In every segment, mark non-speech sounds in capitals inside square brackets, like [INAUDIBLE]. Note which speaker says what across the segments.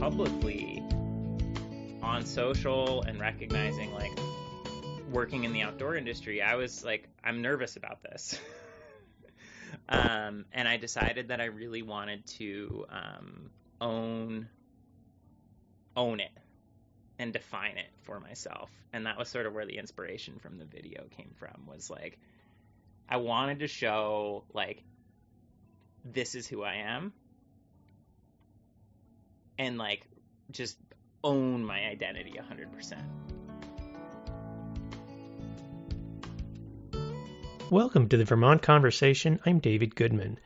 Speaker 1: publicly on social and recognizing like working in the outdoor industry, I was like, I'm nervous about this. [LAUGHS] um, and I decided that I really wanted to um, own own it and define it for myself. And that was sort of where the inspiration from the video came from was like I wanted to show like this is who I am and like just own my identity 100%.
Speaker 2: Welcome to the Vermont Conversation. I'm David Goodman.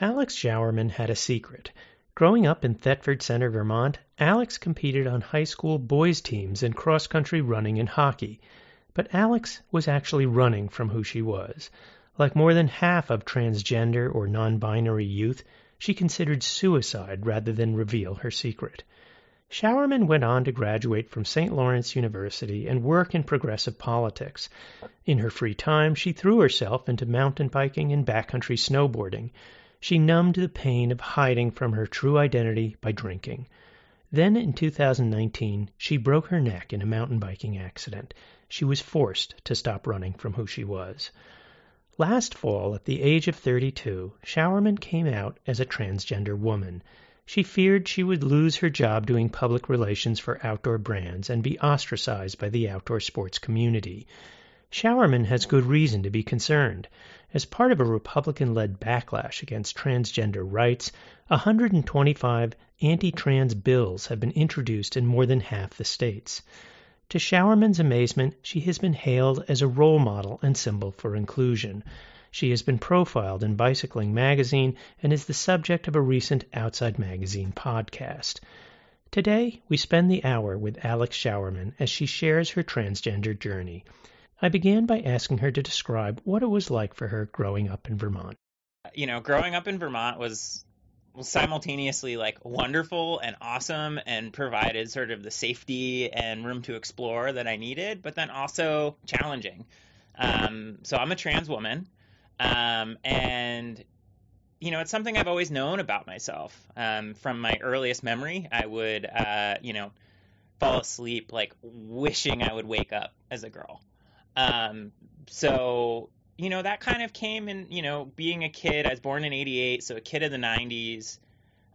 Speaker 2: Alex Showerman had a secret. Growing up in Thetford Center, Vermont, Alex competed on high school boys' teams in cross country running and hockey. But Alex was actually running from who she was. Like more than half of transgender or non binary youth, she considered suicide rather than reveal her secret. Showerman went on to graduate from St. Lawrence University and work in progressive politics. In her free time, she threw herself into mountain biking and backcountry snowboarding. She numbed the pain of hiding from her true identity by drinking. Then in 2019, she broke her neck in a mountain biking accident. She was forced to stop running from who she was. Last fall, at the age of 32, Showerman came out as a transgender woman. She feared she would lose her job doing public relations for outdoor brands and be ostracized by the outdoor sports community. Showerman has good reason to be concerned. As part of a Republican led backlash against transgender rights, 125 anti trans bills have been introduced in more than half the states. To Showerman's amazement, she has been hailed as a role model and symbol for inclusion. She has been profiled in Bicycling magazine and is the subject of a recent Outside Magazine podcast. Today, we spend the hour with Alex Showerman as she shares her transgender journey. I began by asking her to describe what it was like for her growing up in Vermont.
Speaker 1: You know, growing up in Vermont was simultaneously like wonderful and awesome and provided sort of the safety and room to explore that I needed, but then also challenging. Um, so I'm a trans woman, um, and you know it's something I've always known about myself um, from my earliest memory. I would, uh, you know, fall asleep like wishing I would wake up as a girl. Um, so you know, that kind of came in, you know, being a kid. I was born in 88, so a kid of the 90s,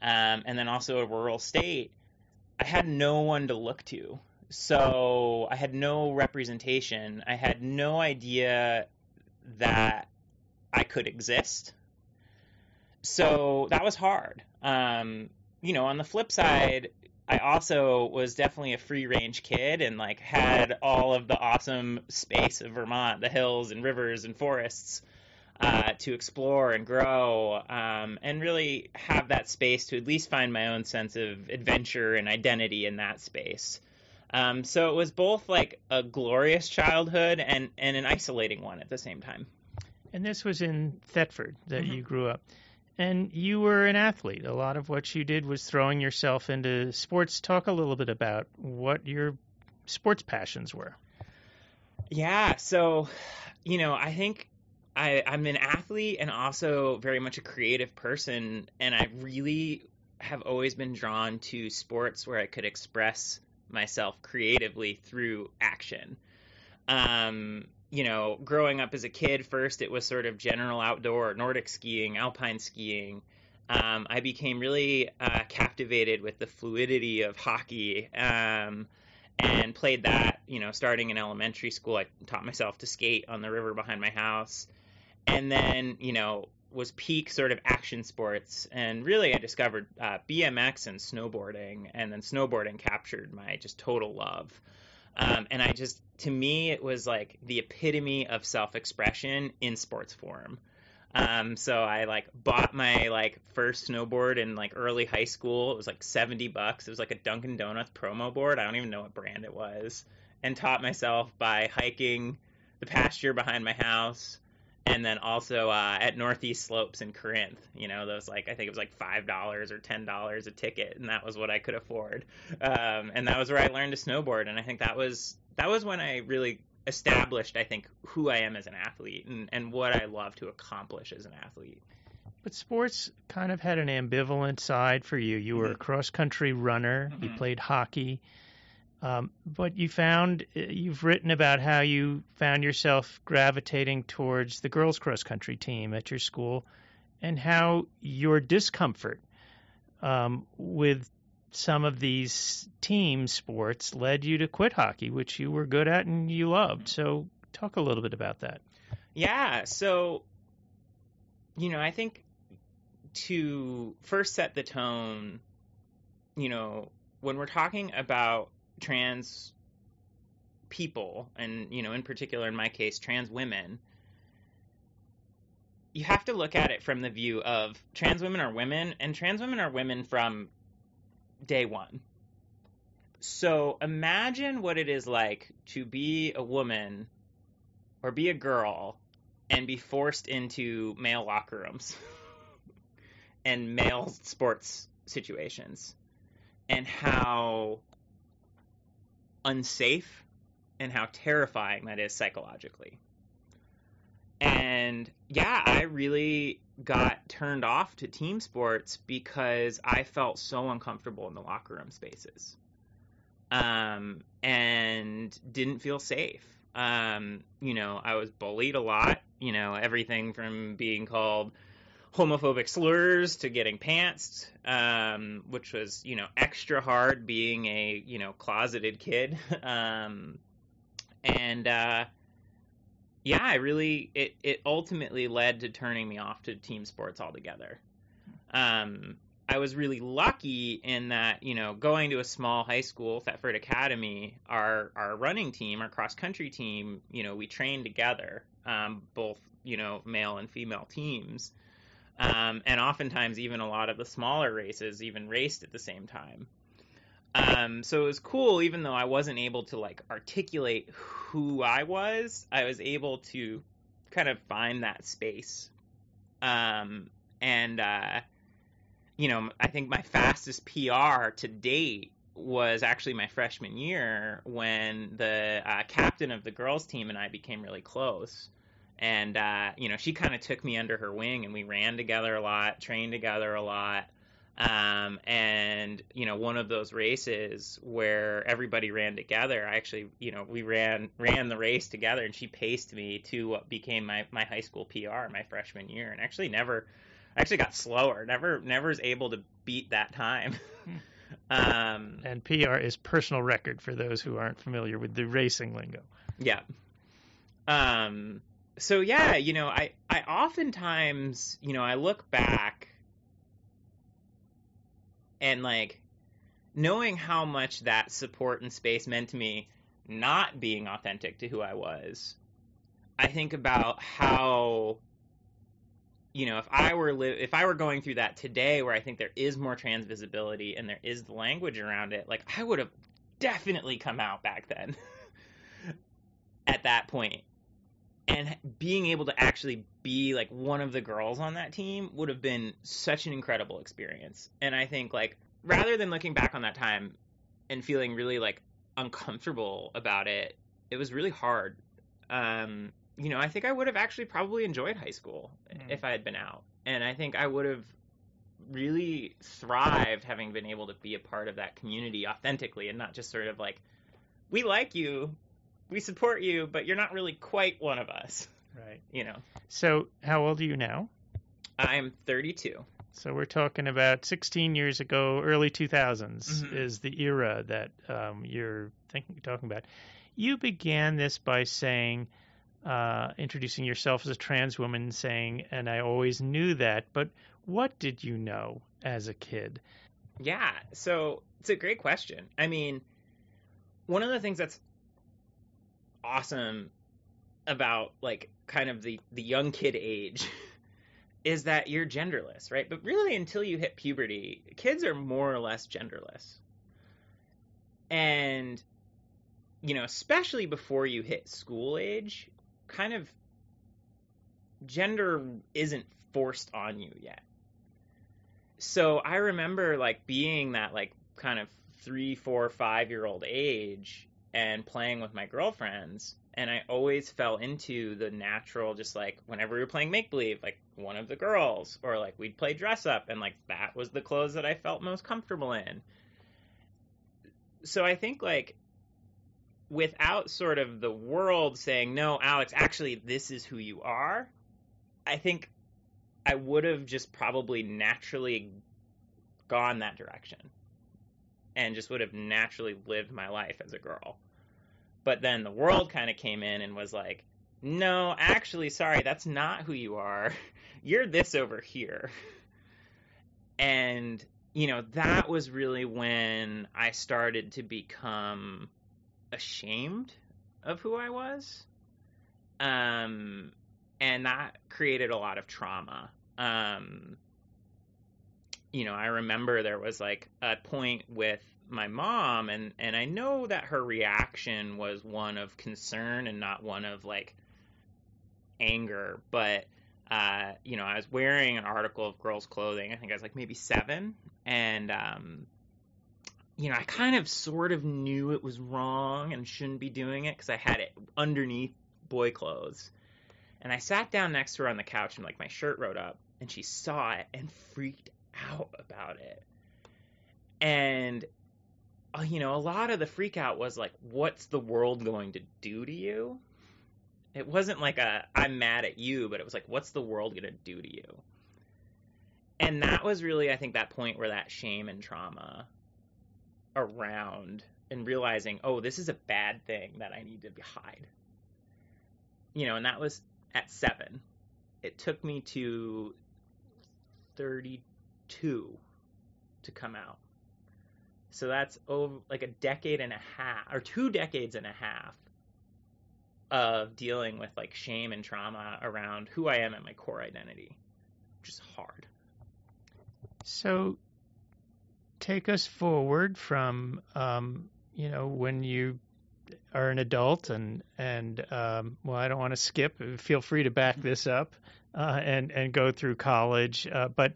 Speaker 1: um, and then also a rural state. I had no one to look to. So I had no representation. I had no idea that I could exist. So that was hard. Um, you know, on the flip side, I also was definitely a free range kid and like had all of the awesome space of Vermont, the hills and rivers and forests uh, to explore and grow, um, and really have that space to at least find my own sense of adventure and identity in that space. Um, so it was both like a glorious childhood and, and an isolating one at the same time.
Speaker 2: And this was in Thetford that mm-hmm. you grew up. And you were an athlete. A lot of what you did was throwing yourself into sports. Talk a little bit about what your sports passions were.
Speaker 1: Yeah. So, you know, I think I, I'm an athlete and also very much a creative person. And I really have always been drawn to sports where I could express myself creatively through action. Um, you know, growing up as a kid, first it was sort of general outdoor, Nordic skiing, alpine skiing. Um, I became really uh, captivated with the fluidity of hockey um, and played that, you know, starting in elementary school. I taught myself to skate on the river behind my house. And then, you know, was peak sort of action sports. And really, I discovered uh, BMX and snowboarding. And then snowboarding captured my just total love. Um, and I just, to me, it was like the epitome of self-expression in sports form. Um, so I like bought my like first snowboard in like early high school. It was like 70 bucks. It was like a Dunkin' Donuts promo board. I don't even know what brand it was. And taught myself by hiking the pasture behind my house and then also uh, at Northeast Slopes in Corinth. You know, those like I think it was like five dollars or ten dollars a ticket, and that was what I could afford. Um, and that was where I learned to snowboard, and I think that was that was when I really established I think who I am as an athlete and, and what I love to accomplish as an athlete.
Speaker 3: But sports kind of had an ambivalent side for you. You were a
Speaker 1: Mhm.
Speaker 3: cross country runner. You
Speaker 1: Mhm.
Speaker 3: played hockey. Um, but you found uh, you've written about how you found yourself gravitating towards the girls cross country team at your school, and how your discomfort um, with some of these team sports led you to quit hockey, which you were good at and you loved. So talk a little bit about that.
Speaker 1: Yeah, so you know, I think to first set the tone, you know, when we're talking about trans people and, you know, in particular in my case trans women, you have to look at it from the view of trans women are women and trans women are women from day 1. So imagine what it is like to be a woman or be a girl and be forced into male locker rooms [LAUGHS] and male sports situations and how unsafe and how terrifying that is psychologically. And yeah, I really got turned off to team sports because I felt so uncomfortable in the locker room spaces. Um, and didn't feel safe. Um, you know, I was bullied a lot, you know, everything from being called homophobic slurs to getting pantsed, um, which was, you know, extra hard being a, you know, closeted kid. [LAUGHS] Um, and, uh, yeah, I really, it, it ultimately led to turning me off to team sports altogether. Um, I was really lucky in that, you know, going to a small high school, Thetford Academy, our our running team, our cross country team, you know, we trained together, um, both you know, male and female teams, um, and oftentimes even a lot of the smaller races even raced at the same time. Um, so it was cool, even though I wasn't able to like articulate who I was, I was able to kind of find that space. Um, and uh, you know, I think my fastest PR to date was actually my freshman year when the uh, captain of the girls team and I became really close. And uh, you know, she kind of took me under her wing, and we ran together a lot, trained together a lot. Um, and you know, one of those races where everybody ran together, I actually, you know, we ran ran the race together, and she paced me to what became my my high school PR my freshman year, and actually never, actually got slower, never never was able to beat that time. [LAUGHS] um,
Speaker 3: And PR is personal record for those who aren't familiar with the racing lingo.
Speaker 1: Yeah. Um so yeah, you know, I I oftentimes, you know, I look back and like knowing how much that support and space meant to me not being authentic to who I was. I think about how you know, if I were li- if I were going through that today where I think there is more trans visibility and there is the language around it, like I would have definitely come out back then. [LAUGHS] at that point and being able to actually be like one of the girls on that team would have been such an incredible experience. And i think like rather than looking back on that time and feeling really like uncomfortable about it it was really hard. Um you know i think i would have actually probably enjoyed high school
Speaker 3: Mm.
Speaker 1: if i had been out. And i think i would have really thrived having been able to be a part of that community authentically and not just sort of like we like you we support you, but you're not really quite one of us.
Speaker 3: Right.
Speaker 1: You know,
Speaker 3: So, how old are you now?
Speaker 1: I'm 32.
Speaker 3: So we're talking about 16 years ago, early 2000s
Speaker 1: Mhm.
Speaker 3: is the era that um, you're thinking talking about. You began this by saying, uh, introducing yourself as a trans woman, saying, "And I always knew that." But what did you know as a kid?
Speaker 1: Yeah, so it's a great question. I mean, one of the things that's awesome about like kind of the the young kid age [LAUGHS] is that you're genderless, right? But really until you hit puberty, kids are more or less genderless. And you know, especially before you hit school age, kind of gender isn't forced on you yet. So I remember like being that like kind of three, four, five year old age and playing with my girlfriends and I always fell into the natural, just like whenever we were playing make believe, like one of the girls, or like we'd play dress up, and like that was the clothes that I felt most comfortable in. So I think like without sort of the world saying, no, Alex, actually, this is who you are, I think I would have just probably naturally gone that direction and just would have naturally lived my life as a girl. But then the world kind of came in and was like, no, actually, sorry, that's not who you are. [LAUGHS] You're this over here. [LAUGHS] And, you know, that was really when I started to become ashamed of who I was. Um, and that created a lot of trauma. Um, you know, I remember there was like a point with my mom and and I know that her reaction was one of concern and not one of like anger but uh you know I was wearing an article of girls clothing I think I was like maybe 7 and um you know I kind of sort of knew it was wrong and shouldn't be doing it cuz I had it underneath boy clothes and I sat down next to her on the couch and like my shirt rode up and she saw it and freaked out about it and uh, you know, a lot of the freak out was like, what's the world going to do to you? It wasn't like a, I'm mad at you, but it was like, what's the world going to do to you? And that was really, I think, that point where that shame and trauma around and realizing, oh, this is a bad thing that I need to hide. You know, and that was at seven. It took me to 32 to come out. So that's over like a decade and a half or two decades and a half of dealing with like shame and trauma around who I am and my core identity, which is hard.
Speaker 3: So take us forward from um, you know when you are an adult and and um, well I don't want to skip feel free to back this up uh, and and go through college uh, but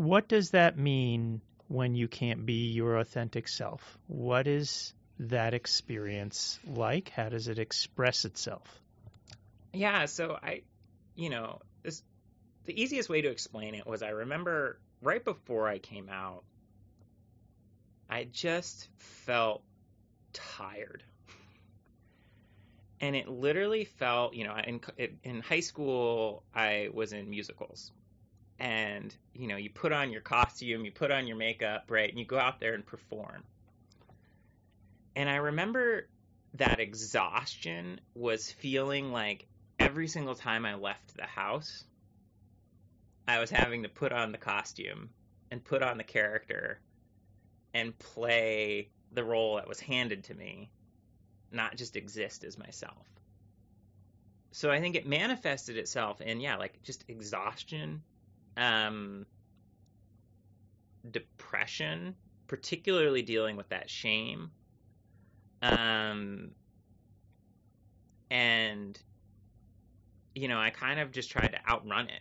Speaker 3: what does that mean when you can't be your authentic self. What is that experience like? How does it express itself?
Speaker 1: Yeah, so I, you know, this, the easiest way to explain it was I remember right before I came out, I just felt tired. And it literally felt, you know, in, in high school, I was in musicals and you know you put on your costume you put on your makeup right and you go out there and perform. And i remember that exhaustion was feeling like every single time i left the house i was having to put on the costume and put on the character and play the role that was handed to me not just exist as myself. So i think it manifested itself in yeah like just exhaustion um, depression, particularly dealing with that shame. Um, and, you know, I kind of just tried to outrun it.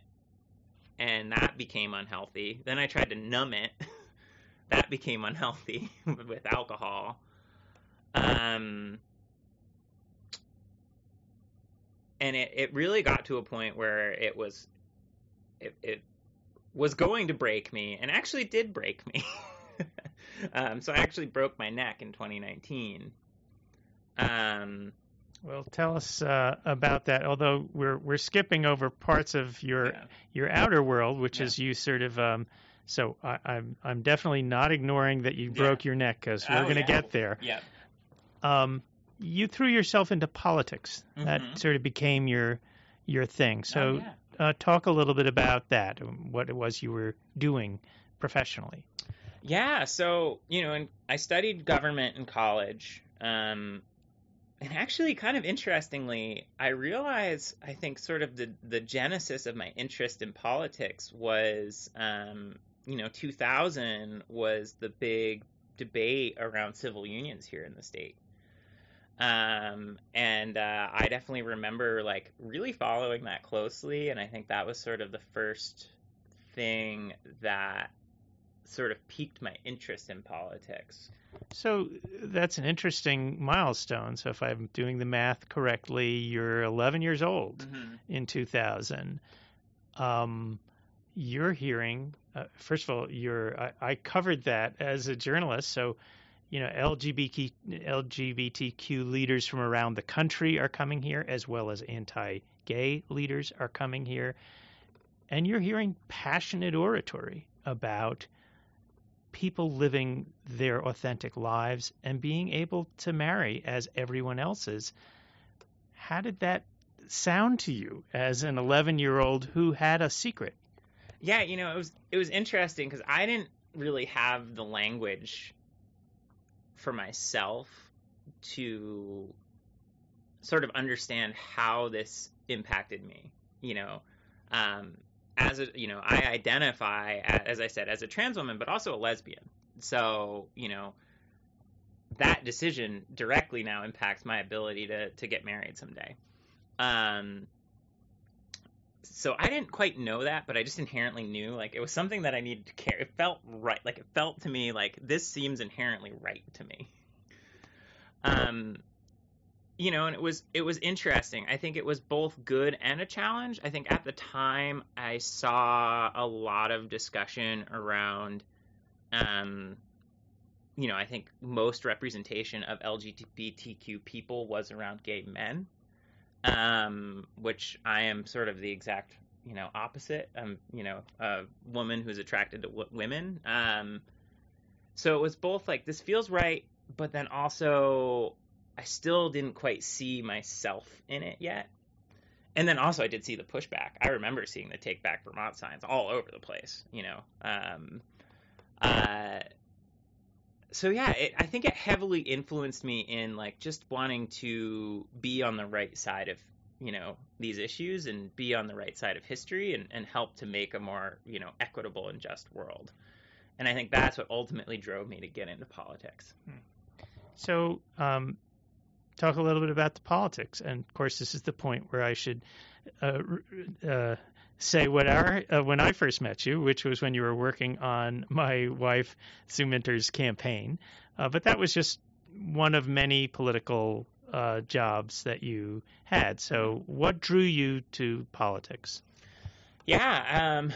Speaker 1: And that became unhealthy. Then I tried to numb it. [LAUGHS] that became unhealthy [LAUGHS] with alcohol. Um, and it, it really got to a point where it was it, it was going to break me and actually did break me. [LAUGHS] um, so I actually broke my neck in 2019. Um,
Speaker 3: well, tell us uh, about that. Although we're we're skipping over parts of your yeah. your outer world, which yeah. is you sort of. Um, so I, am I'm, I'm definitely not ignoring that you broke yeah. your neck because we're oh, going to get there.
Speaker 1: Yeah.
Speaker 3: Um, you threw yourself into politics. Mm-hmm. That sort of became your your thing. So
Speaker 1: oh,
Speaker 3: uh, talk a little bit about that, um, what it was you were doing professionally.
Speaker 1: Yeah, so you know, and I studied government in college, um, and actually, kind of interestingly, I realized I think sort of the the genesis of my interest in politics was, um, you know, 2000 was the big debate around civil unions here in the state. Um, and uh, I definitely remember like really following that closely, and I think that was sort of the first thing that sort of piqued my interest in politics.
Speaker 3: So that's an interesting milestone. So if I'm doing the math correctly, you're 11 years old mm-hmm. in 2000. Um, you're hearing, uh, first of all, you're I, I, covered that as a journalist. So, you know, LGBT, LGBTQ leaders from around the country are coming here, as well as anti-gay leaders are coming here, and you're hearing passionate oratory about people living their authentic lives and being able to marry as everyone else is. How did that sound to you as an 11 year old who had a secret?
Speaker 1: Yeah, you know, it was it was interesting because I didn't really have the language for myself to sort of understand how this impacted me. You know, um, as a you know I identify as I said as a trans woman, but also a lesbian. So you know that decision directly now impacts my ability to to get married someday. Um, so I didn't quite know that, but I just inherently knew like it was something that I needed to care. It felt right, like it felt to me like this seems inherently right to me. Um, you know, and it was it was interesting. I think it was both good and a challenge. I think at the time I saw a lot of discussion around, um, you know, I think most representation of LGBTQ people was around gay men, um, which I am sort of the exact you know opposite. I'm you know a woman who's attracted to w- women. Um, so it was both like this feels right, but then also I still didn't quite see myself in it yet. And then also I did see the pushback. I remember seeing the Take Back Vermont signs all over the place, you know. Um, uh, so yeah, it, I think it heavily influenced me in like just wanting to be on the right side of you know these issues and be on the right side of history and, and help to make a more you know equitable and just world. And I think that's what ultimately drove me to get into politics. Hmm.
Speaker 3: So um, talk a little bit about the politics. And of course, this is the point where I should uh, uh, say what our uh, when I first met you, which was when you were working on my wife Sue Minter's campaign. Uh, but that was just one of many political uh, jobs that you had. So, what drew you to politics?
Speaker 1: Yeah, um,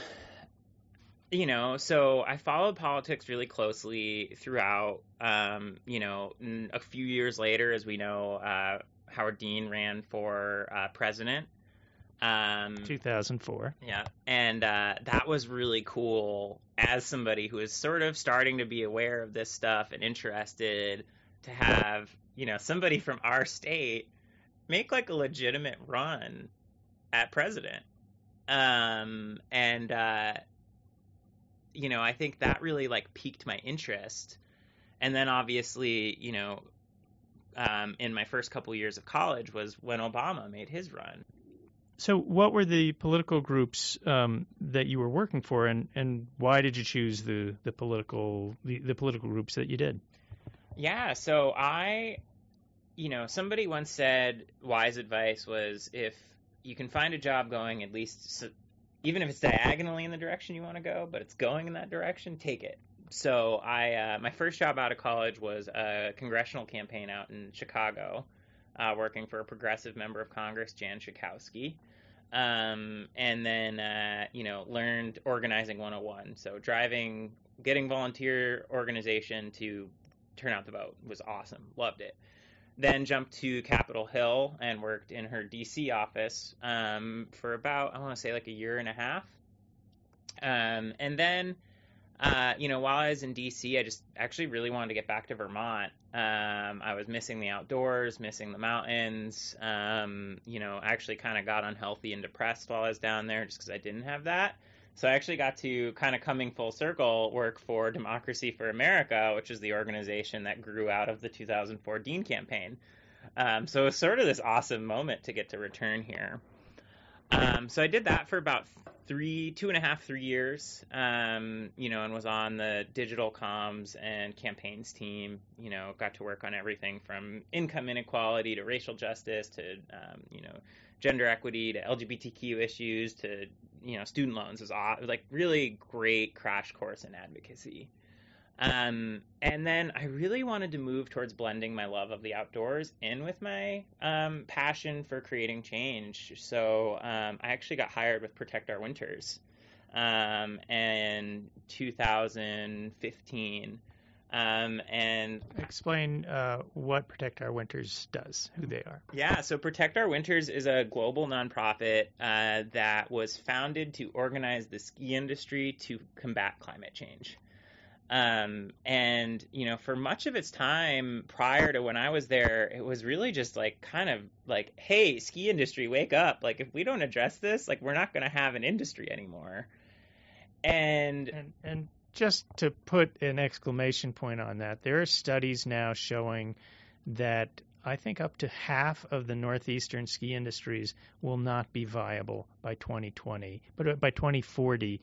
Speaker 1: you know, so I followed politics really closely throughout. Um, you know, a few years later, as we know, uh, Howard Dean ran for uh, president.
Speaker 3: Um, 2004.
Speaker 1: Yeah, and uh, that was really cool as somebody who is sort of starting to be aware of this stuff and interested to have you know somebody from our state make like a legitimate run at president. Um, and uh, you know, I think that really like piqued my interest. And then obviously, you know, um, in my first couple years of college was when Obama made his run.
Speaker 3: So, what were the political groups um, that you were working for, and, and why did you choose the the political the, the political groups that you did?
Speaker 1: Yeah, so I, you know, somebody once said wise advice was if you can find a job going at least even if it's diagonally in the direction you want to go, but it's going in that direction, take it. So I, uh, my first job out of college was a congressional campaign out in Chicago, uh, working for a progressive member of Congress, Jan Schakowsky. Um, and then, uh, you know, learned organizing 101. So driving, getting volunteer organization to turn out the vote was awesome. Loved it then jumped to Capitol Hill and worked in her DC office um, for about I want to say like a year and a half. Um, and then, uh, you know, while I was in DC, I just actually really wanted to get back to Vermont. Um, I was missing the outdoors, missing the mountains. Um, you know, I actually kind of got unhealthy and depressed while I was down there just because I didn't have that. So I actually got to kind of coming full circle work for Democracy for America, which is the organization that grew out of the 2004 Dean campaign. Um, so it was sort of this awesome moment to get to return here. Um, so I did that for about three, two and a half, three years, um, you know, and was on the digital comms and campaigns team. You know, got to work on everything from income inequality to racial justice to, um, you know, gender equity to LGBTQ issues to you know student loans was aw- like really great crash course in advocacy. Um, and then I really wanted to move towards blending my love of the outdoors in with my um, passion for creating change. So um, I actually got hired with Protect Our Winters um, in 2015. Um, and
Speaker 3: explain uh, what Protect Our Winters does, who they are.
Speaker 1: Yeah, so Protect Our Winters is a global nonprofit uh, that was founded to organize the ski industry to combat climate change. Um, and you know, for much of its time prior to when I was there, it was really just like kind of like, hey, ski industry, wake up! Like, if we don't address this, like, we're not going to have an industry anymore. And,
Speaker 3: and and just to put an exclamation point on that, there are studies now showing that I think up to half of the northeastern ski industries will not be viable by 2020, but by 2040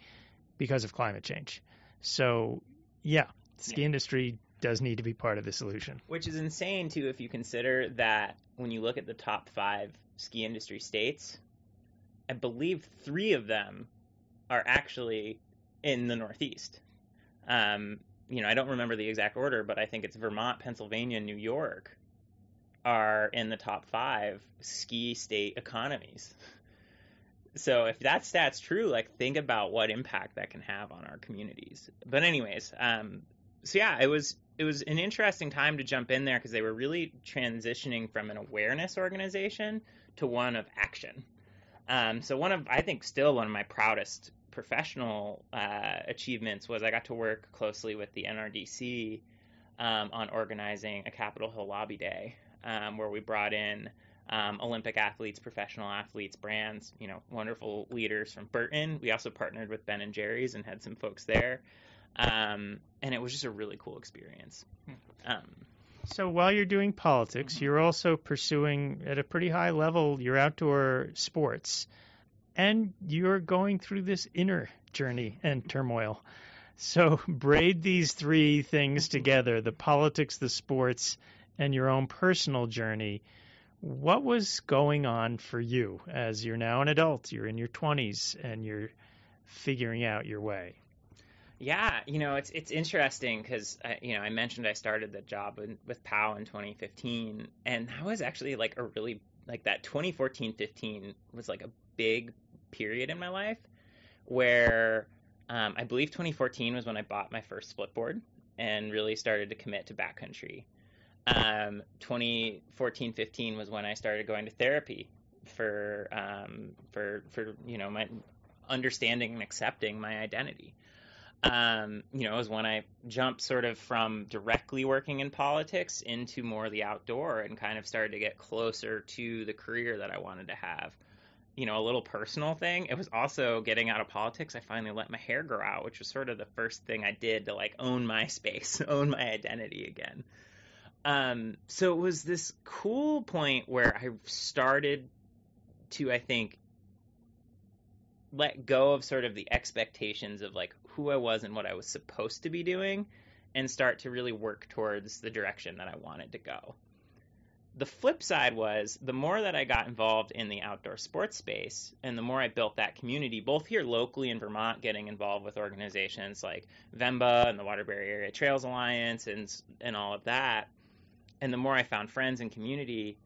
Speaker 3: because of climate change. So, yeah, the ski yeah. industry does need to be part of the solution.
Speaker 1: Which is insane too if you consider that when you look at the top 5 ski industry states, I believe 3 of them are actually in the northeast. Um, you know, I don't remember the exact order, but I think it's Vermont, Pennsylvania, New York are in the top five ski state economies. So if that stat's true, like think about what impact that can have on our communities. But anyways, um, so yeah, it was it was an interesting time to jump in there because they were really transitioning from an awareness organization to one of action. Um, so one of I think still one of my proudest professional uh, achievements was I got to work closely with the NRDC um, on organizing a Capitol Hill Lobby Day, um, where we brought in um, Olympic athletes, professional athletes, brands, you know, wonderful leaders from Burton. We also partnered with Ben and Jerry's and had some folks there, um, and it was just a really cool experience. Um,
Speaker 3: so while you're doing politics, mm-hmm. you're also pursuing at a pretty high level your outdoor sports and you're going through this inner journey and turmoil. So [LAUGHS] braid these three things together the politics, the sports, and your own personal journey. What was going on for you as you're now an adult? You're in your 20s and you're figuring out your way.
Speaker 1: Yeah, you know, it's it's interesting because you know I mentioned I started the job in, with POW in 2015, and that was actually like a really like that 2014-15 was like a big period in my life where um, I believe 2014 was when I bought my first split board and really started to commit to backcountry. Um, 2014, 15 was when I started going to therapy for um, for for you know my understanding and accepting my identity. Um, you know, it was when I jumped sort of from directly working in politics into more the outdoor and kind of started to get closer to the career that I wanted to have you know, a little personal thing. It was also getting out of politics. I finally let my hair grow out, which was sort of the first thing I did to like own my [LAUGHS] space, own my identity again. Um, so it was this cool point where I started to, I think, let go of sort of the expectations of like who I was and what I was supposed to be doing and start to really work towards the direction that I wanted to go. The flip side was the more that I got involved in the outdoor sports space and the more I built that community, both here locally in Vermont, getting involved with organizations like VEMBA and the Waterbury Area Trails Alliance and, and all of that, and the more I found friends and community,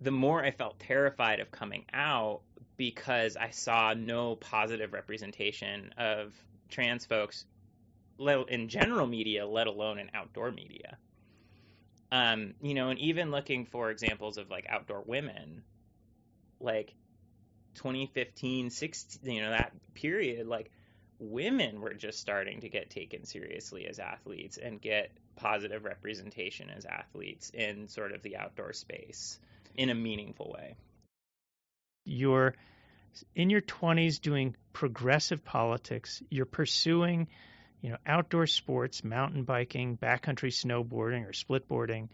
Speaker 1: the more I felt terrified of coming out because I saw no positive representation of trans folks in general media, let alone in outdoor media. Um, you know, and even looking for examples of like outdoor women, like 2015, 16, you know, that period, like women were just starting to get taken seriously as athletes and get positive representation as athletes in sort of the outdoor space in a meaningful way.
Speaker 3: You're in your 20s doing progressive politics, you're pursuing you know, outdoor sports, mountain biking, backcountry snowboarding, or splitboarding,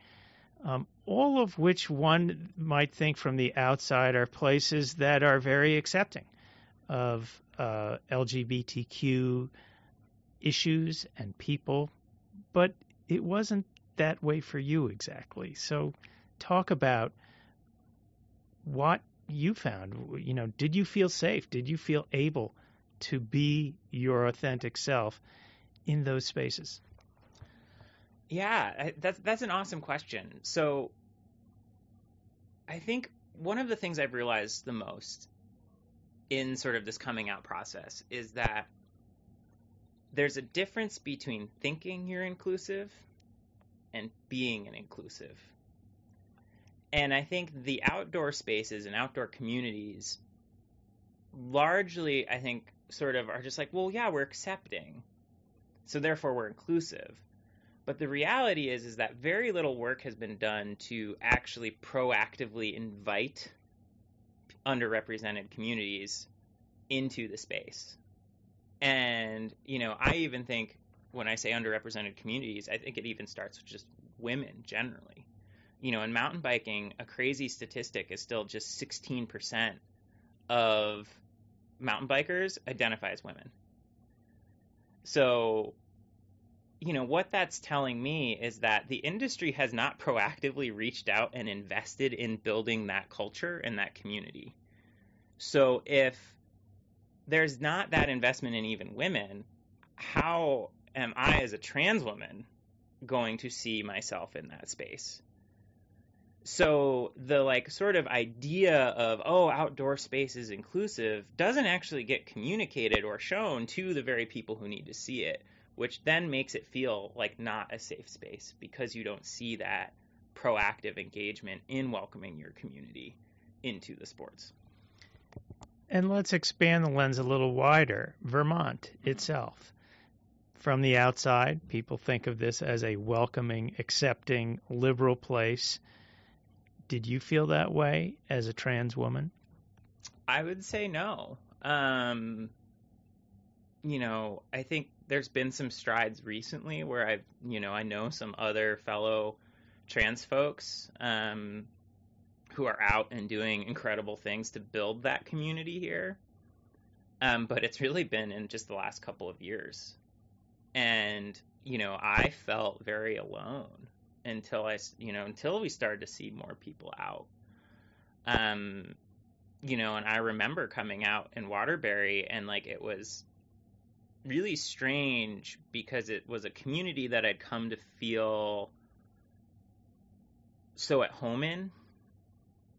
Speaker 3: um, all of which one might think from the outside are places that are very accepting of uh, LGBTQ issues and people, but it wasn't that way for you exactly. So, talk about what you found. You know, did you feel safe? Did you feel able to be your authentic self in those spaces?
Speaker 1: Yeah, that's that's an awesome question. So I think one of the things I've realized the most in sort of this coming out process is that there's a difference between thinking you're inclusive and being an inclusive. And I think the outdoor spaces and outdoor communities largely, I think, sort of are just like, well, yeah, we're accepting. So therefore we're inclusive. But the reality is is that very little work has been done to actually proactively invite underrepresented communities into the space. And, you know, I even think when I say underrepresented communities, I think it even starts with just women generally you know, in mountain biking, a crazy statistic is still just 16% of mountain bikers identify as women. So, you know, what that's telling me is that the industry has not proactively reached out and invested in building that culture and that community. So, if there's not that investment in even women, how am I, as a trans woman, going to see myself in that space? so the like sort of idea of oh outdoor space is inclusive doesn't actually get communicated or shown to the very people who need to see it which then makes it feel like not a safe space because you don't see that proactive engagement in welcoming your community into the sports
Speaker 3: and let's expand the lens a little wider vermont itself from the outside people think of this as a welcoming accepting liberal place did you feel that way as a trans woman?
Speaker 1: I would say no. Um, you know, I think there's been some strides recently where I've, you know, I know some other fellow trans folks um, who are out and doing incredible things to build that community here. Um, but it's really been in just the last couple of years. And, you know, I felt very alone until I, you know, until we started to see more people out. Um, you know, and I remember coming out in Waterbury and like it was really strange because it was a community that I'd come to feel so at home in.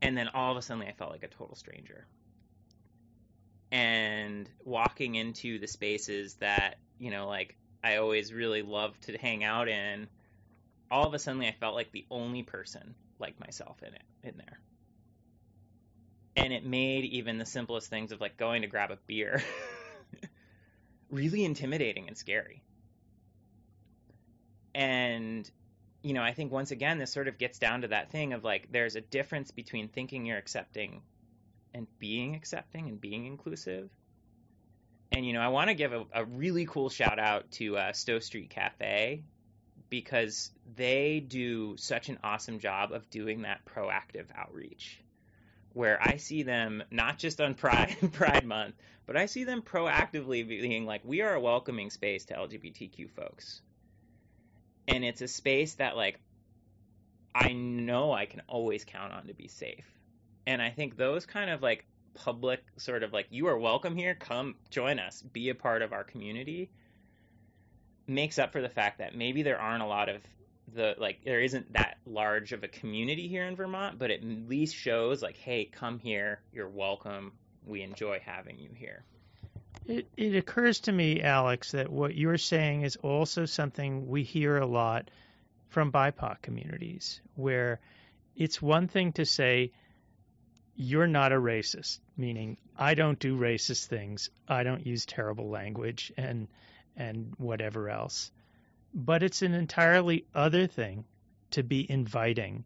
Speaker 1: And then all of a sudden I felt like a total stranger. And walking into the spaces that, you know, like I always really loved to hang out in all of a sudden I felt like the only person like myself in it in there. And it made even the simplest things of like going to grab a beer [LAUGHS] really intimidating and scary. And you know, I think once again this sort of gets down to that thing of like there's a difference between thinking you're accepting and being accepting and being inclusive. And you know, I want to give a, a, really cool shout out to uh, Stowe Street Cafe because they do such an awesome job of doing that proactive outreach where I see them not just on Pride [LAUGHS] Pride Month, but I see them proactively being like, we are a welcoming space to LGBTQ folks. And it's a space that like I know I can always count on to be safe. And I think those kind of like public sort of like you are welcome here, come join us, be a part of our community makes up for the fact that maybe there aren't a lot of the like there isn't that large of a community here in Vermont, but it at least shows like, hey, come here, you're welcome. We enjoy having you here.
Speaker 3: It, it occurs to me, Alex, that what you're saying is also something we hear a lot from BIPOC communities, where it's one thing to say, you're not a racist, meaning I don't do racist things, I don't use terrible language, and and whatever else. But it's an entirely other thing to be inviting.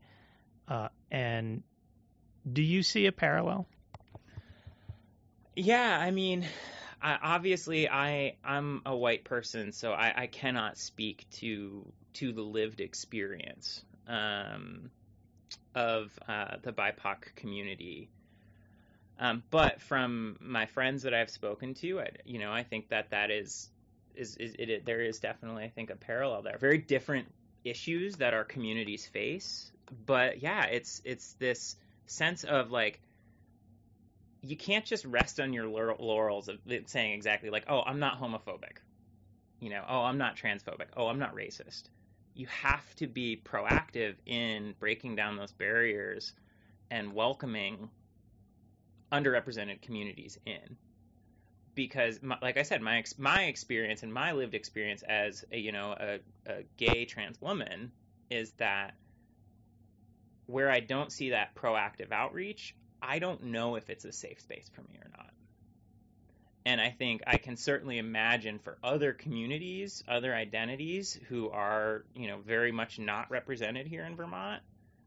Speaker 3: Uh, and do you see a parallel?
Speaker 1: Yeah, I mean, I, obviously, I I'm a white person, so I, I cannot speak to to the lived experience um, of uh, the BIPOC community. Um, but from my friends that I've spoken to, I, you know, I think that that is is, is it, it, there is definitely I think a parallel there. Very different issues that our communities face, but yeah, it's it's this sense of like you can't just rest on your laurels of saying exactly like, oh, I'm not homophobic. You know, oh, I'm not transphobic. Oh, I'm not racist. You have to be proactive in breaking down those barriers and welcoming underrepresented communities in. Because, like I said, my my experience and my lived experience as a you know a, a gay trans woman is that where I don't see that proactive outreach, I don't know if it's a safe space for me or not. And I think I can certainly imagine for other communities, other identities who are, you know, very much not represented here in Vermont,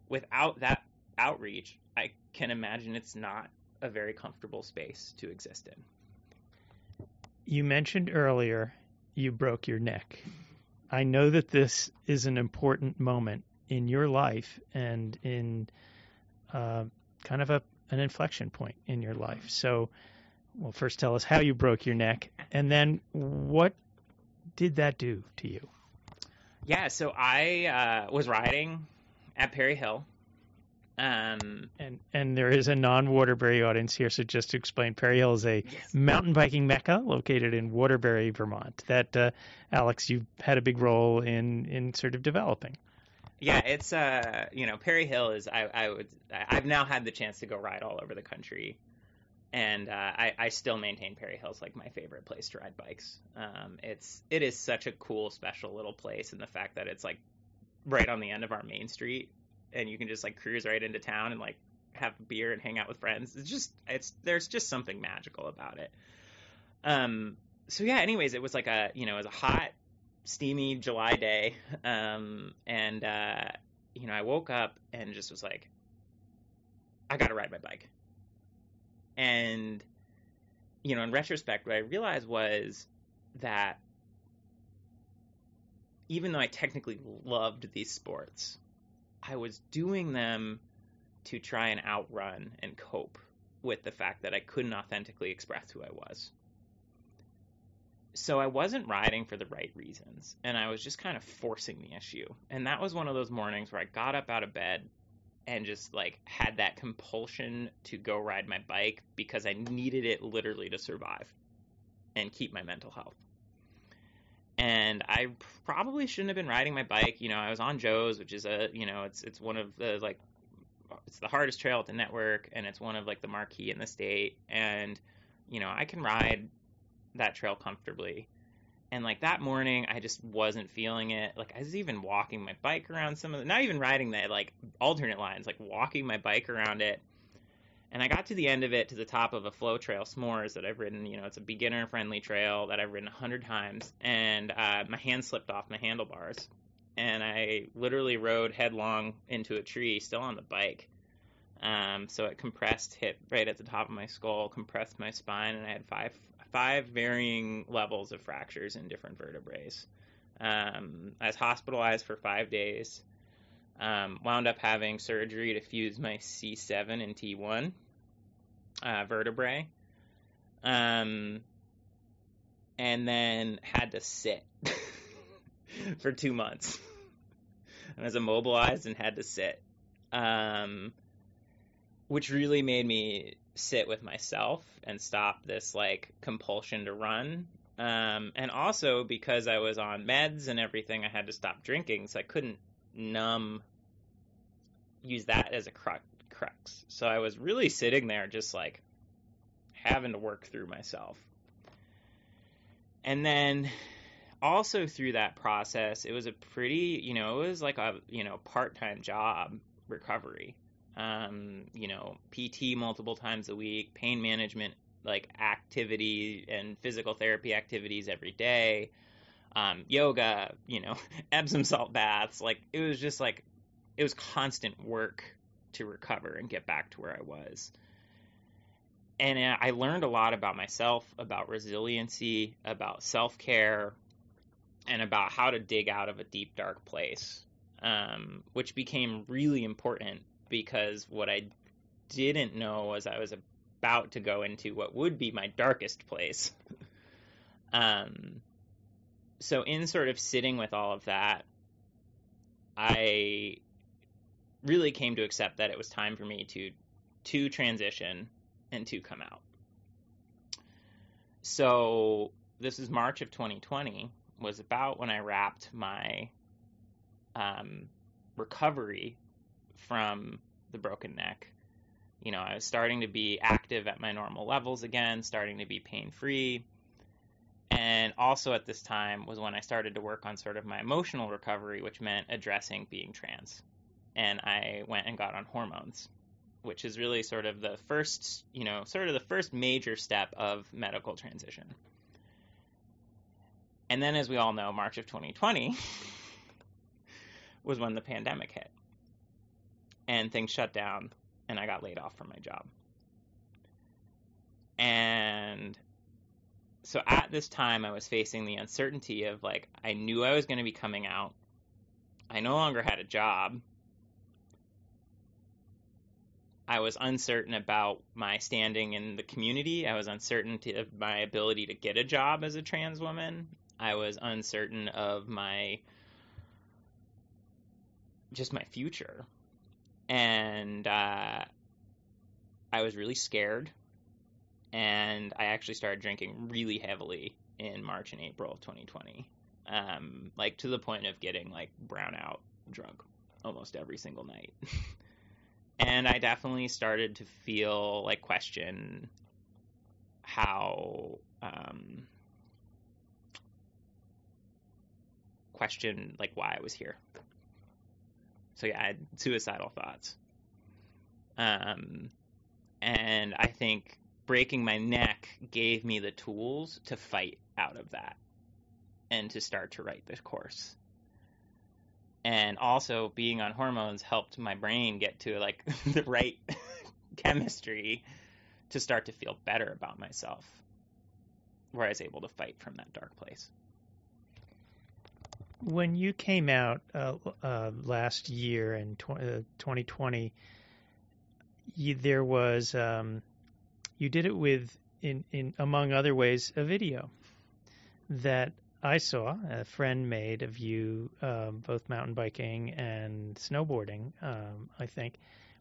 Speaker 1: without that outreach, I can imagine it's not a very comfortable space to exist in.
Speaker 3: You mentioned earlier you broke your neck. I know that this is an important moment in your life and in uh, kind of a an inflection point in your life. So, well, first tell us how you broke your neck, and then what did that do to you?
Speaker 1: Yeah, so I uh, was riding at Perry Hill. Um,
Speaker 3: and and there is a non-Waterbury audience here, so just to explain, Perry Hill is a yes. mountain biking mecca located in Waterbury, Vermont. That uh, Alex, you had a big role in in sort of developing
Speaker 1: yeah, it's uh, you know, Perry Hill is I, I would I've now had the chance to go ride all over the country, and uh, I, I still maintain Perry Hill's like my favorite place to ride bikes. Um, it's it is such a cool, special little place, and the fact that it's like right on the end of our main street, and you can just like cruise right into town and like have a beer and hang out with friends. It's just it's there's just something magical about it. Um. So yeah. Anyways, it was like a you know it was a hot steamy July day, um, and uh, you know, I woke up and just was like, I got to ride my bike. And you know, in retrospect, what I realized was that even though I technically loved these sports, I was doing them to try and outrun and cope with the fact that I couldn't authentically express who I was so I wasn't riding for the right reasons, and I was just kind of forcing the issue. And that was one of those mornings where I got up out of bed and just like had that compulsion to go ride my bike because I needed it literally to survive and keep my mental health. And I probably shouldn't have been riding my bike. You know, I was on Joe's, which is a, you know, it's it's one of the like it's the hardest trail at the network and it's one of like the marquee in the state and you know, I can ride that trail comfortably. And like that morning, I just wasn't feeling it. Like I was even walking my bike around some of the, not even riding the like alternate lines, like walking my bike around it. And I got to the end of it to the top of a flow trail, s'mores that I've ridden. You know, it's a beginner friendly trail that I've ridden a hundred times. And uh, my hand slipped off my handlebars. And I literally rode headlong into a tree, still on the bike. Um, so it compressed, hit right at the top of my skull, compressed my spine, and I had five five varying levels of fractures in different vertebrae. Um, I was hospitalized for five days. Um, wound up having surgery to fuse my C7 and T1 uh, vertebrae. Um, and then had to sit [LAUGHS] for two months. I was immobilized and had to sit, um, which really made me sit with myself and stop this like compulsion to run. Um, and also because I was on meds and everything, I had to stop drinking, so I couldn't numb, use that as a crux. crux. So I was really sitting there just like having to work through myself. And then also through that process, it was a pretty, you know, it was like a, you know, part time job recovery um, you know, PT multiple times a week, pain management like activity and physical therapy activities every day, um, yoga, you know, [LAUGHS] Epsom salt baths. Like it was just like it was constant work to recover and get back to where I was. And I learned a lot about myself, about resiliency, about self care, and about how to dig out of a deep, dark place, um, which became really important because what I didn't know was I was about to go into what would be my darkest place. [LAUGHS] um, so, in sort of sitting with all of that, I really came to accept that it was time for me to to transition and to come out. So this is March of 2020 was about when I wrapped my um, recovery from the broken neck. You know, I was starting to be active at my normal levels again, starting to be pain free. And also at this time was when I started to work on sort of my emotional recovery, which meant addressing being trans. And I went and got on hormones, which is really sort of the first, you know, sort of the first major step of medical transition. And then, as we all know, March of 2020 [LAUGHS] was when the pandemic hit and things shut down and I got laid off from my job. And so at this time, I was facing the uncertainty of like, I knew I was going to be coming out. I no longer had a job. I was uncertain about my standing in the community. I was uncertain of my ability to get a job as a trans woman. I was uncertain of my just my future. And uh, I was really scared. And I actually started drinking really heavily in March and April of 2020. Um, like to the point of getting like brownout drunk almost every single night. [LAUGHS] and I definitely started to feel like question how um, question like why I was here. So yeah, I had suicidal thoughts. Um, and I think breaking my neck gave me the tools to fight out of that and to start to write this course. And also being on hormones helped my brain get to like [LAUGHS] the right [LAUGHS] chemistry to start to feel better about myself where I was able to fight from that dark place.
Speaker 3: When you came out uh, uh, last year in tw- uh, 2020, you, there was um, you did it with, in, in among other ways, a video that I saw a friend made of you um, both mountain biking and snowboarding. Um, I think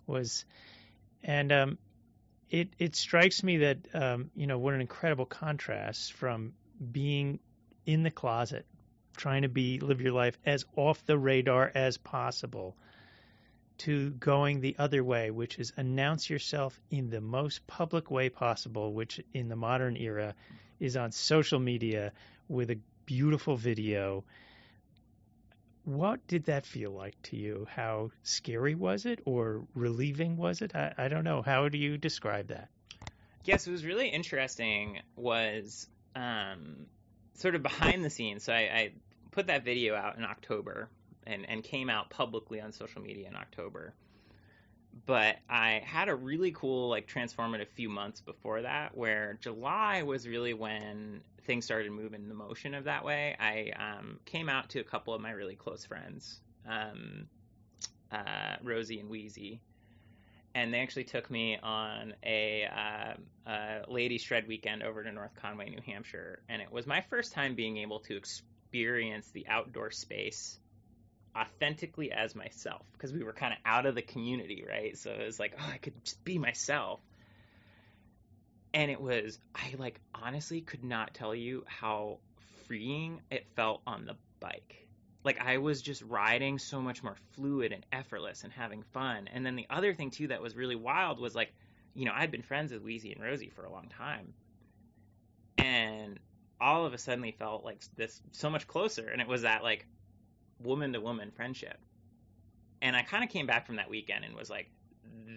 Speaker 3: was, and um, it it strikes me that um, you know what an incredible contrast from being in the closet trying to be live your life as off the radar as possible to going the other way, which is announce yourself in the most public way possible, which in the modern era is on social media with a beautiful video. What did that feel like to you? How scary was it or relieving was it? I, I don't know. How do you describe that?
Speaker 1: Yes, it was really interesting was um, sort of behind the scenes. So I, I put that video out in October and, and came out publicly on social media in October. But I had a really cool, like, transformative few months before that, where July was really when things started moving in the motion of that way. I um, came out to a couple of my really close friends, um, uh, Rosie and Wheezy, and they actually took me on a, uh, a lady shred weekend over to North Conway, New Hampshire, and it was my first time being able to experience the outdoor space authentically as myself because we were kind of out of the community, right? So it was like, oh, I could just be myself. And it was, I like honestly could not tell you how freeing it felt on the bike. Like I was just riding so much more fluid and effortless and having fun. And then the other thing too that was really wild was like, you know, I'd been friends with Wheezy and Rosie for a long time. And all of a sudden felt like this so much closer. And it was that like woman to woman friendship. And I kind of came back from that weekend and was like,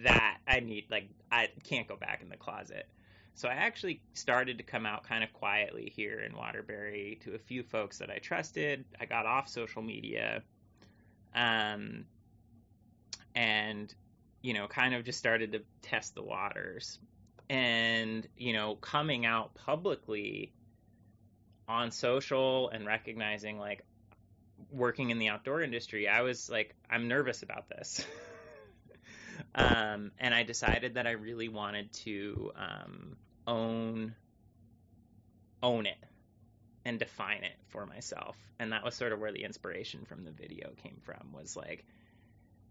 Speaker 1: that I need, like, I can't go back in the closet. So I actually started to come out kind of quietly here in Waterbury to a few folks that I trusted. I got off social media. Um, and, you know, kind of just started to test the waters. And, you know, coming out publicly on social and recognizing, like, working in the outdoor industry, I was like, I'm nervous about this. [LAUGHS] um, and I decided that I really wanted to um, own own it and define it for myself. And that was sort of where the inspiration from the video came from was like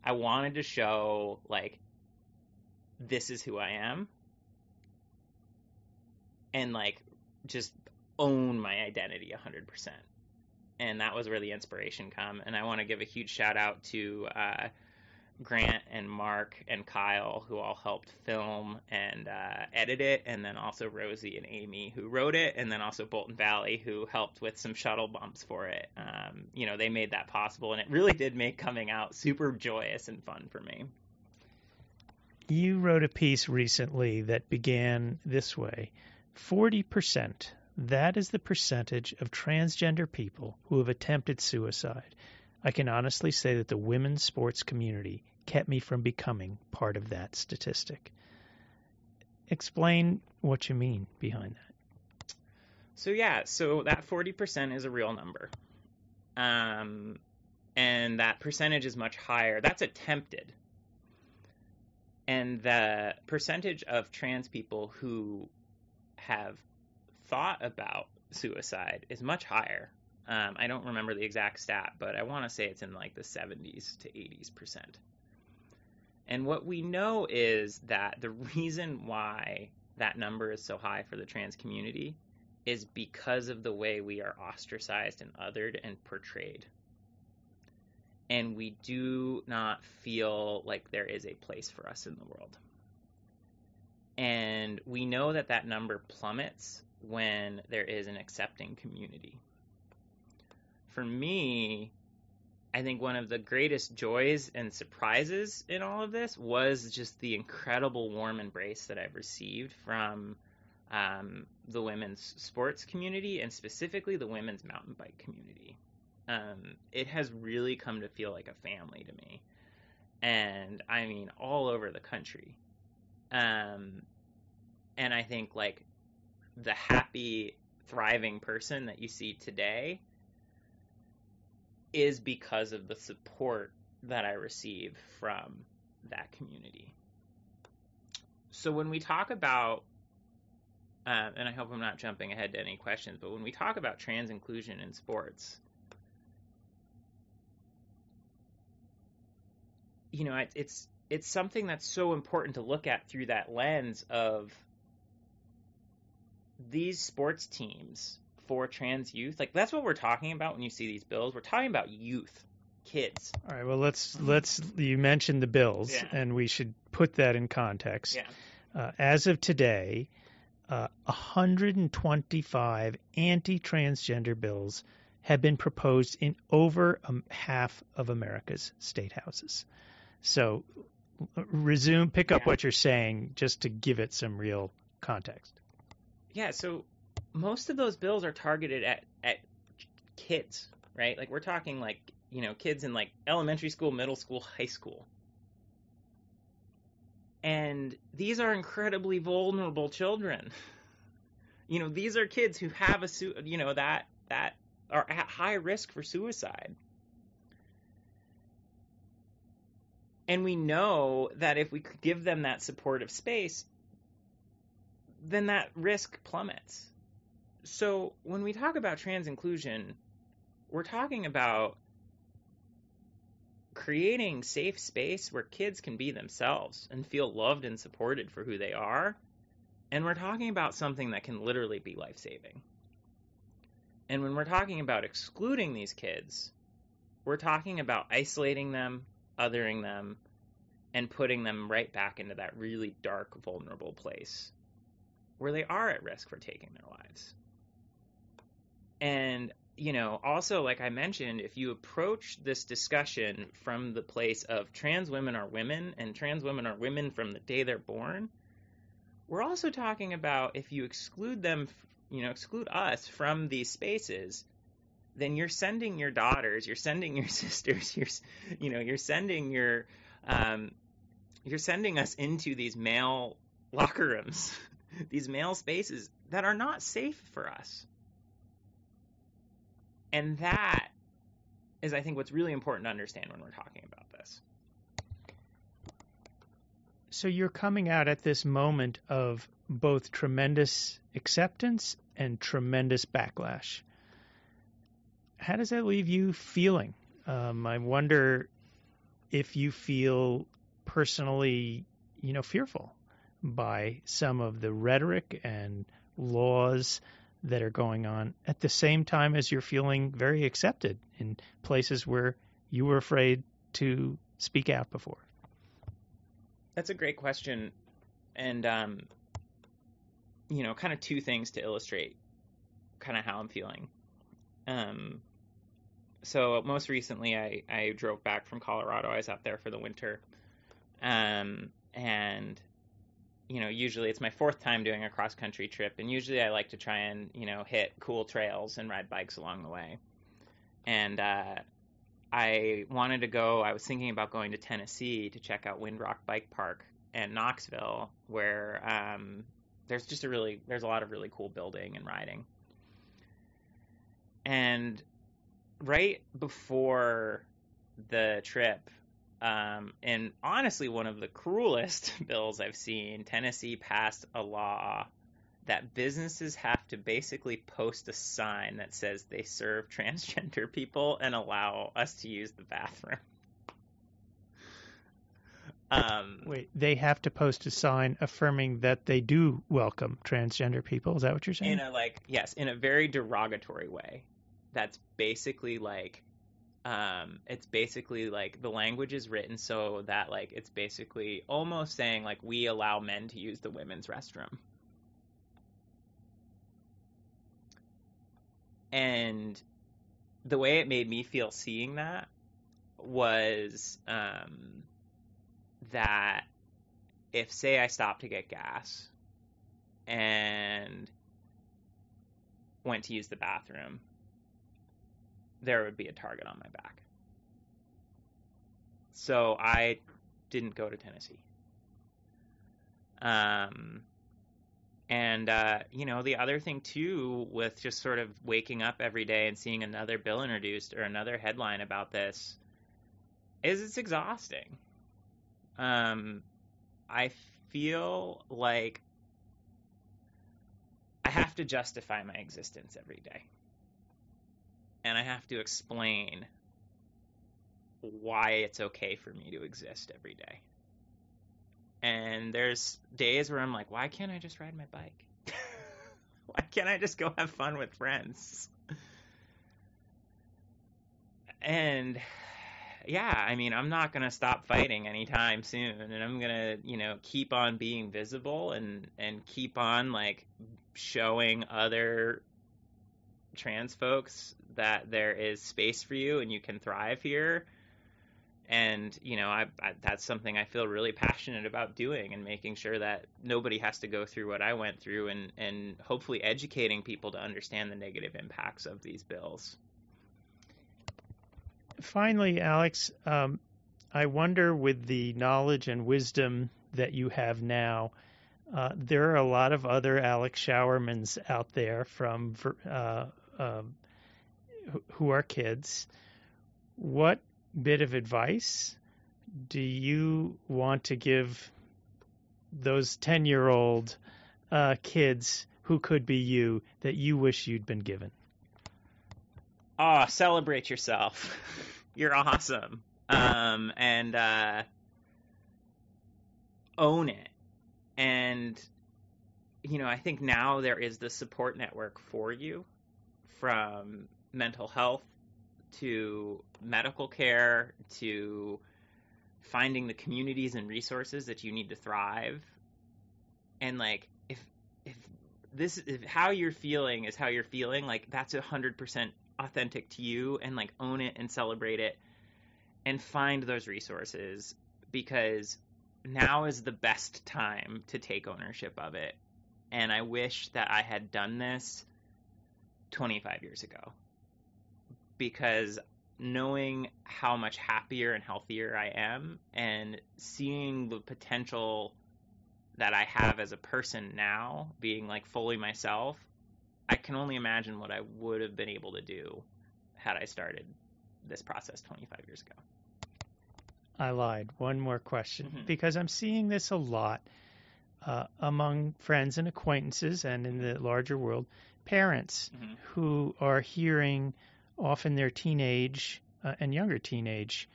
Speaker 1: I wanted to show like this is who I am and like just own my identity 100%. And that was where the inspiration come. And I want to give a huge shout out to uh, Grant and Mark and Kyle, who all helped film and uh, edit it, and then also Rosie and Amy, who wrote it, and then also Bolton Valley, who helped with some shuttle bumps for it. Um, you know, they made that possible, and it really did make coming out super joyous and fun for me.
Speaker 3: You wrote a piece recently that began this way 40%. That is the percentage of transgender people who have attempted suicide. I can honestly say that the women's sports community kept me from becoming part of that statistic. Explain what you mean behind that.
Speaker 1: So yeah, so that 40% is a real number. Um, and that percentage is much higher. That's attempted. And the percentage of trans people who have thought about suicide is much higher. Um, I don't remember the exact stat, but I want to say it's in like the 70s to 80s percent. And what we know is that the reason why that number is so high for the trans community is because of the way we are ostracized and othered and portrayed. And we do not feel like there is a place for us in the world. And we know that that number plummets when there is an accepting community for me, I think one of the greatest joys and surprises in all of this was just the incredible warm embrace that I've received from um, the women's sports community and specifically the women's mountain bike community. Um, it has really come to feel like a family to me. And I mean, all over the country. Um, and I think like the happy, thriving person that you see today is because of the support that I receive from that community. So when we talk about, uh, and I hope I'm not jumping ahead to any questions, but when we talk about trans inclusion in sports, you know, it's it's something that's so important to look at through that lens of these sports teams for trans youth. Like that's what we're talking about when you see these bills. We're talking about youth, kids.
Speaker 3: All right. Well, let's let's. You mentioned the bills, yeah. and we should put that in context.
Speaker 1: Yeah.
Speaker 3: Uh, as of today, uh, 125 anti-transgender bills have been proposed in over um, half of America's state houses. So, resume, pick up yeah. what you're saying, just to give it some real context.
Speaker 1: Yeah. So most of those bills are targeted at at kids, right? Like we're talking like, you know, kids in like elementary school, middle school, high school. And these are incredibly vulnerable children. [LAUGHS] You know, these are kids who have a su- you know, that that are at high risk for suicide. And we know that if we could give them that supportive space, then that risk plummets so when we talk about trans inclusion, we're talking about creating safe space where kids can be themselves and feel loved and supported for who they are. And we're talking about something that can literally be life saving. And when we're talking about excluding these kids, we're talking about isolating them, othering them, and putting them right back into that really dark, vulnerable place where they are at risk for taking their lives. And, you know, also, like I mentioned, if you approach this discussion from the place of trans women are women and trans women are women from the day they're born, we're also talking about if you exclude them, you know, exclude us from these spaces, then you're sending your daughters, you're sending your [LAUGHS] sisters, you're, you know, you're sending your, um, you're sending us into these male locker rooms, [LAUGHS] these male spaces that are not safe for us. And that is, I think, what's really important to understand when we're talking about this.
Speaker 3: So you're coming out at this moment of both tremendous acceptance and tremendous backlash. How does that leave you feeling? Um, I wonder if you feel personally, you know, fearful by some of the rhetoric and laws that are going on at the same time as you're feeling very accepted in places where you were afraid to speak out before?
Speaker 1: That's a great question. And, um, you know, kind of two things to illustrate kind of how I'm feeling. Um, so most recently, I, I drove back from Colorado. I was out there for the winter. Um, and you know, usually it's my fourth time doing a cross country trip, and usually I like to try and you know hit cool trails and ride bikes along the way. And uh, I wanted to go. I was thinking about going to Tennessee to check out Windrock Bike Park and Knoxville, where um, there's just a really there's a lot of really cool building and riding. And right before the trip, um, and honestly, one of the cruelest [LAUGHS] bills I've seen, Tennessee passed a law that businesses have to basically post a sign that says they serve [LAUGHS] transgender people and allow us to use the bathroom.
Speaker 3: Um, Wait, they have to post a sign affirming that they do welcome transgender people. Is that what you're saying?
Speaker 1: In a like, yes, in a very derogatory way. That's basically like um, it's basically like the language is written so that like it's basically almost saying like we allow men to use the women's restroom. And the way it made me feel seeing that was um, that if say I stopped to get gas and went to use the bathroom there would be a target on my back. So I didn't go to Tennessee. Um, and uh, you know, the other thing too, with just sort of waking up every day and seeing another bill introduced or another headline about this, is it's exhausting. Um, I feel like I have to justify my existence every day and I have to explain why it's okay for me to exist every day. And there's days where I'm like, why can't I just ride my bike? [LAUGHS] why can't I just go have fun with friends? And yeah, I mean, I'm not going to stop fighting anytime soon and I'm going to, you know, keep on being visible and and keep on like showing other trans folks that there is space for you and you can thrive here. And you know I, I, that's something i feel really passionate about doing and making sure that nobody has to go through what i went through and and hopefully educating people to understand the negative impacts of these bills.
Speaker 3: Finally alex um, i wonder with the knowledge and wisdom that you have now uh, there are a lot of other Alex Showermans out there from uh, um, who are kids, what bit of advice do you want to give those 10 year old uh, kids who could be you that you wish you'd been given?
Speaker 1: Oh, celebrate yourself. [LAUGHS] You're awesome. Um, and uh, own it. And, you know, I think now there is the support network for you from mental health to medical care to finding the communities and resources that you need to thrive. And like if if this if how you're feeling is how you're feeling like that's a hundred percent authentic to you and like own it and celebrate it and find those resources because now is the best time to take ownership of it. And i wish that i had done this 25 years ago because knowing how much happier and healthier I am and seeing the potential that I have as a person now, being like fully myself, I can only imagine what I would have been able to do had I started this process 25 years ago.
Speaker 3: I lied. One more question mm-hmm. because I'm seeing this a lot uh, among friends and acquaintances and in the larger world parents mm-hmm. who are hearing often their teenage uh, and younger teenage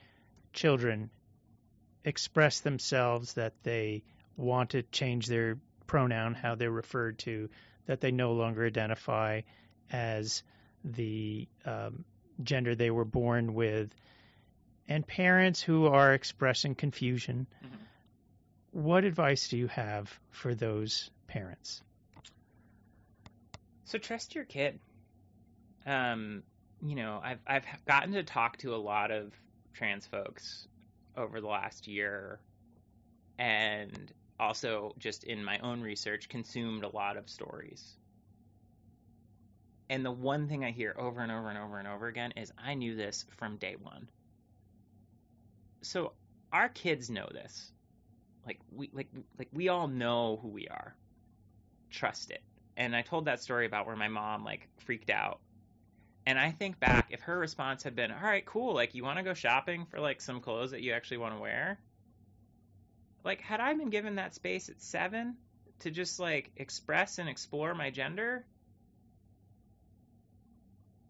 Speaker 3: children express themselves that they want to change their pronoun, how they're referred to, that they no longer identify as the um, gender they were born with, and parents who are expressing confusion. Mm-hmm. What advice do you have for those parents?
Speaker 1: So trust your kid. Um, you know, I've I've gotten to talk to a lot of trans folks over the last year, and also just in my own research consumed a lot of stories. And the one thing I hear over and over and over and over again is I knew this from day one. So our kids know this. Like we like like we all know who we are. Trust it. And I told that story about where my mom like freaked out and I think back, if her response had been, all right, cool, like, you want to go shopping for, like, some clothes that you actually want to wear? Like, had I been given that space at seven to just, like, express and explore my gender,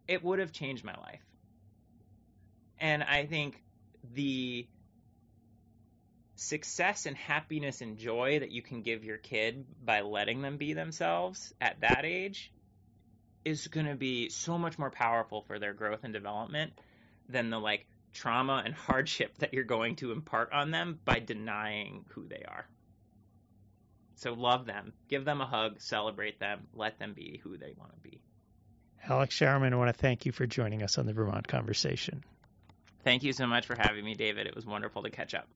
Speaker 1: it would have changed my life. And I think the success and happiness and joy that you can give your kid by letting them be themselves at that age is going to be so much more powerful for their growth and development than the like trauma and [LAUGHS] hardship that you're going to impart on them by denying who they are. So love them, give them a hug, celebrate them, let them be who they want to be.
Speaker 3: Alex Showerman, I want to thank you for joining us on the Vermont Conversation.
Speaker 1: Thank you so much for having me, David. It was wonderful to catch up.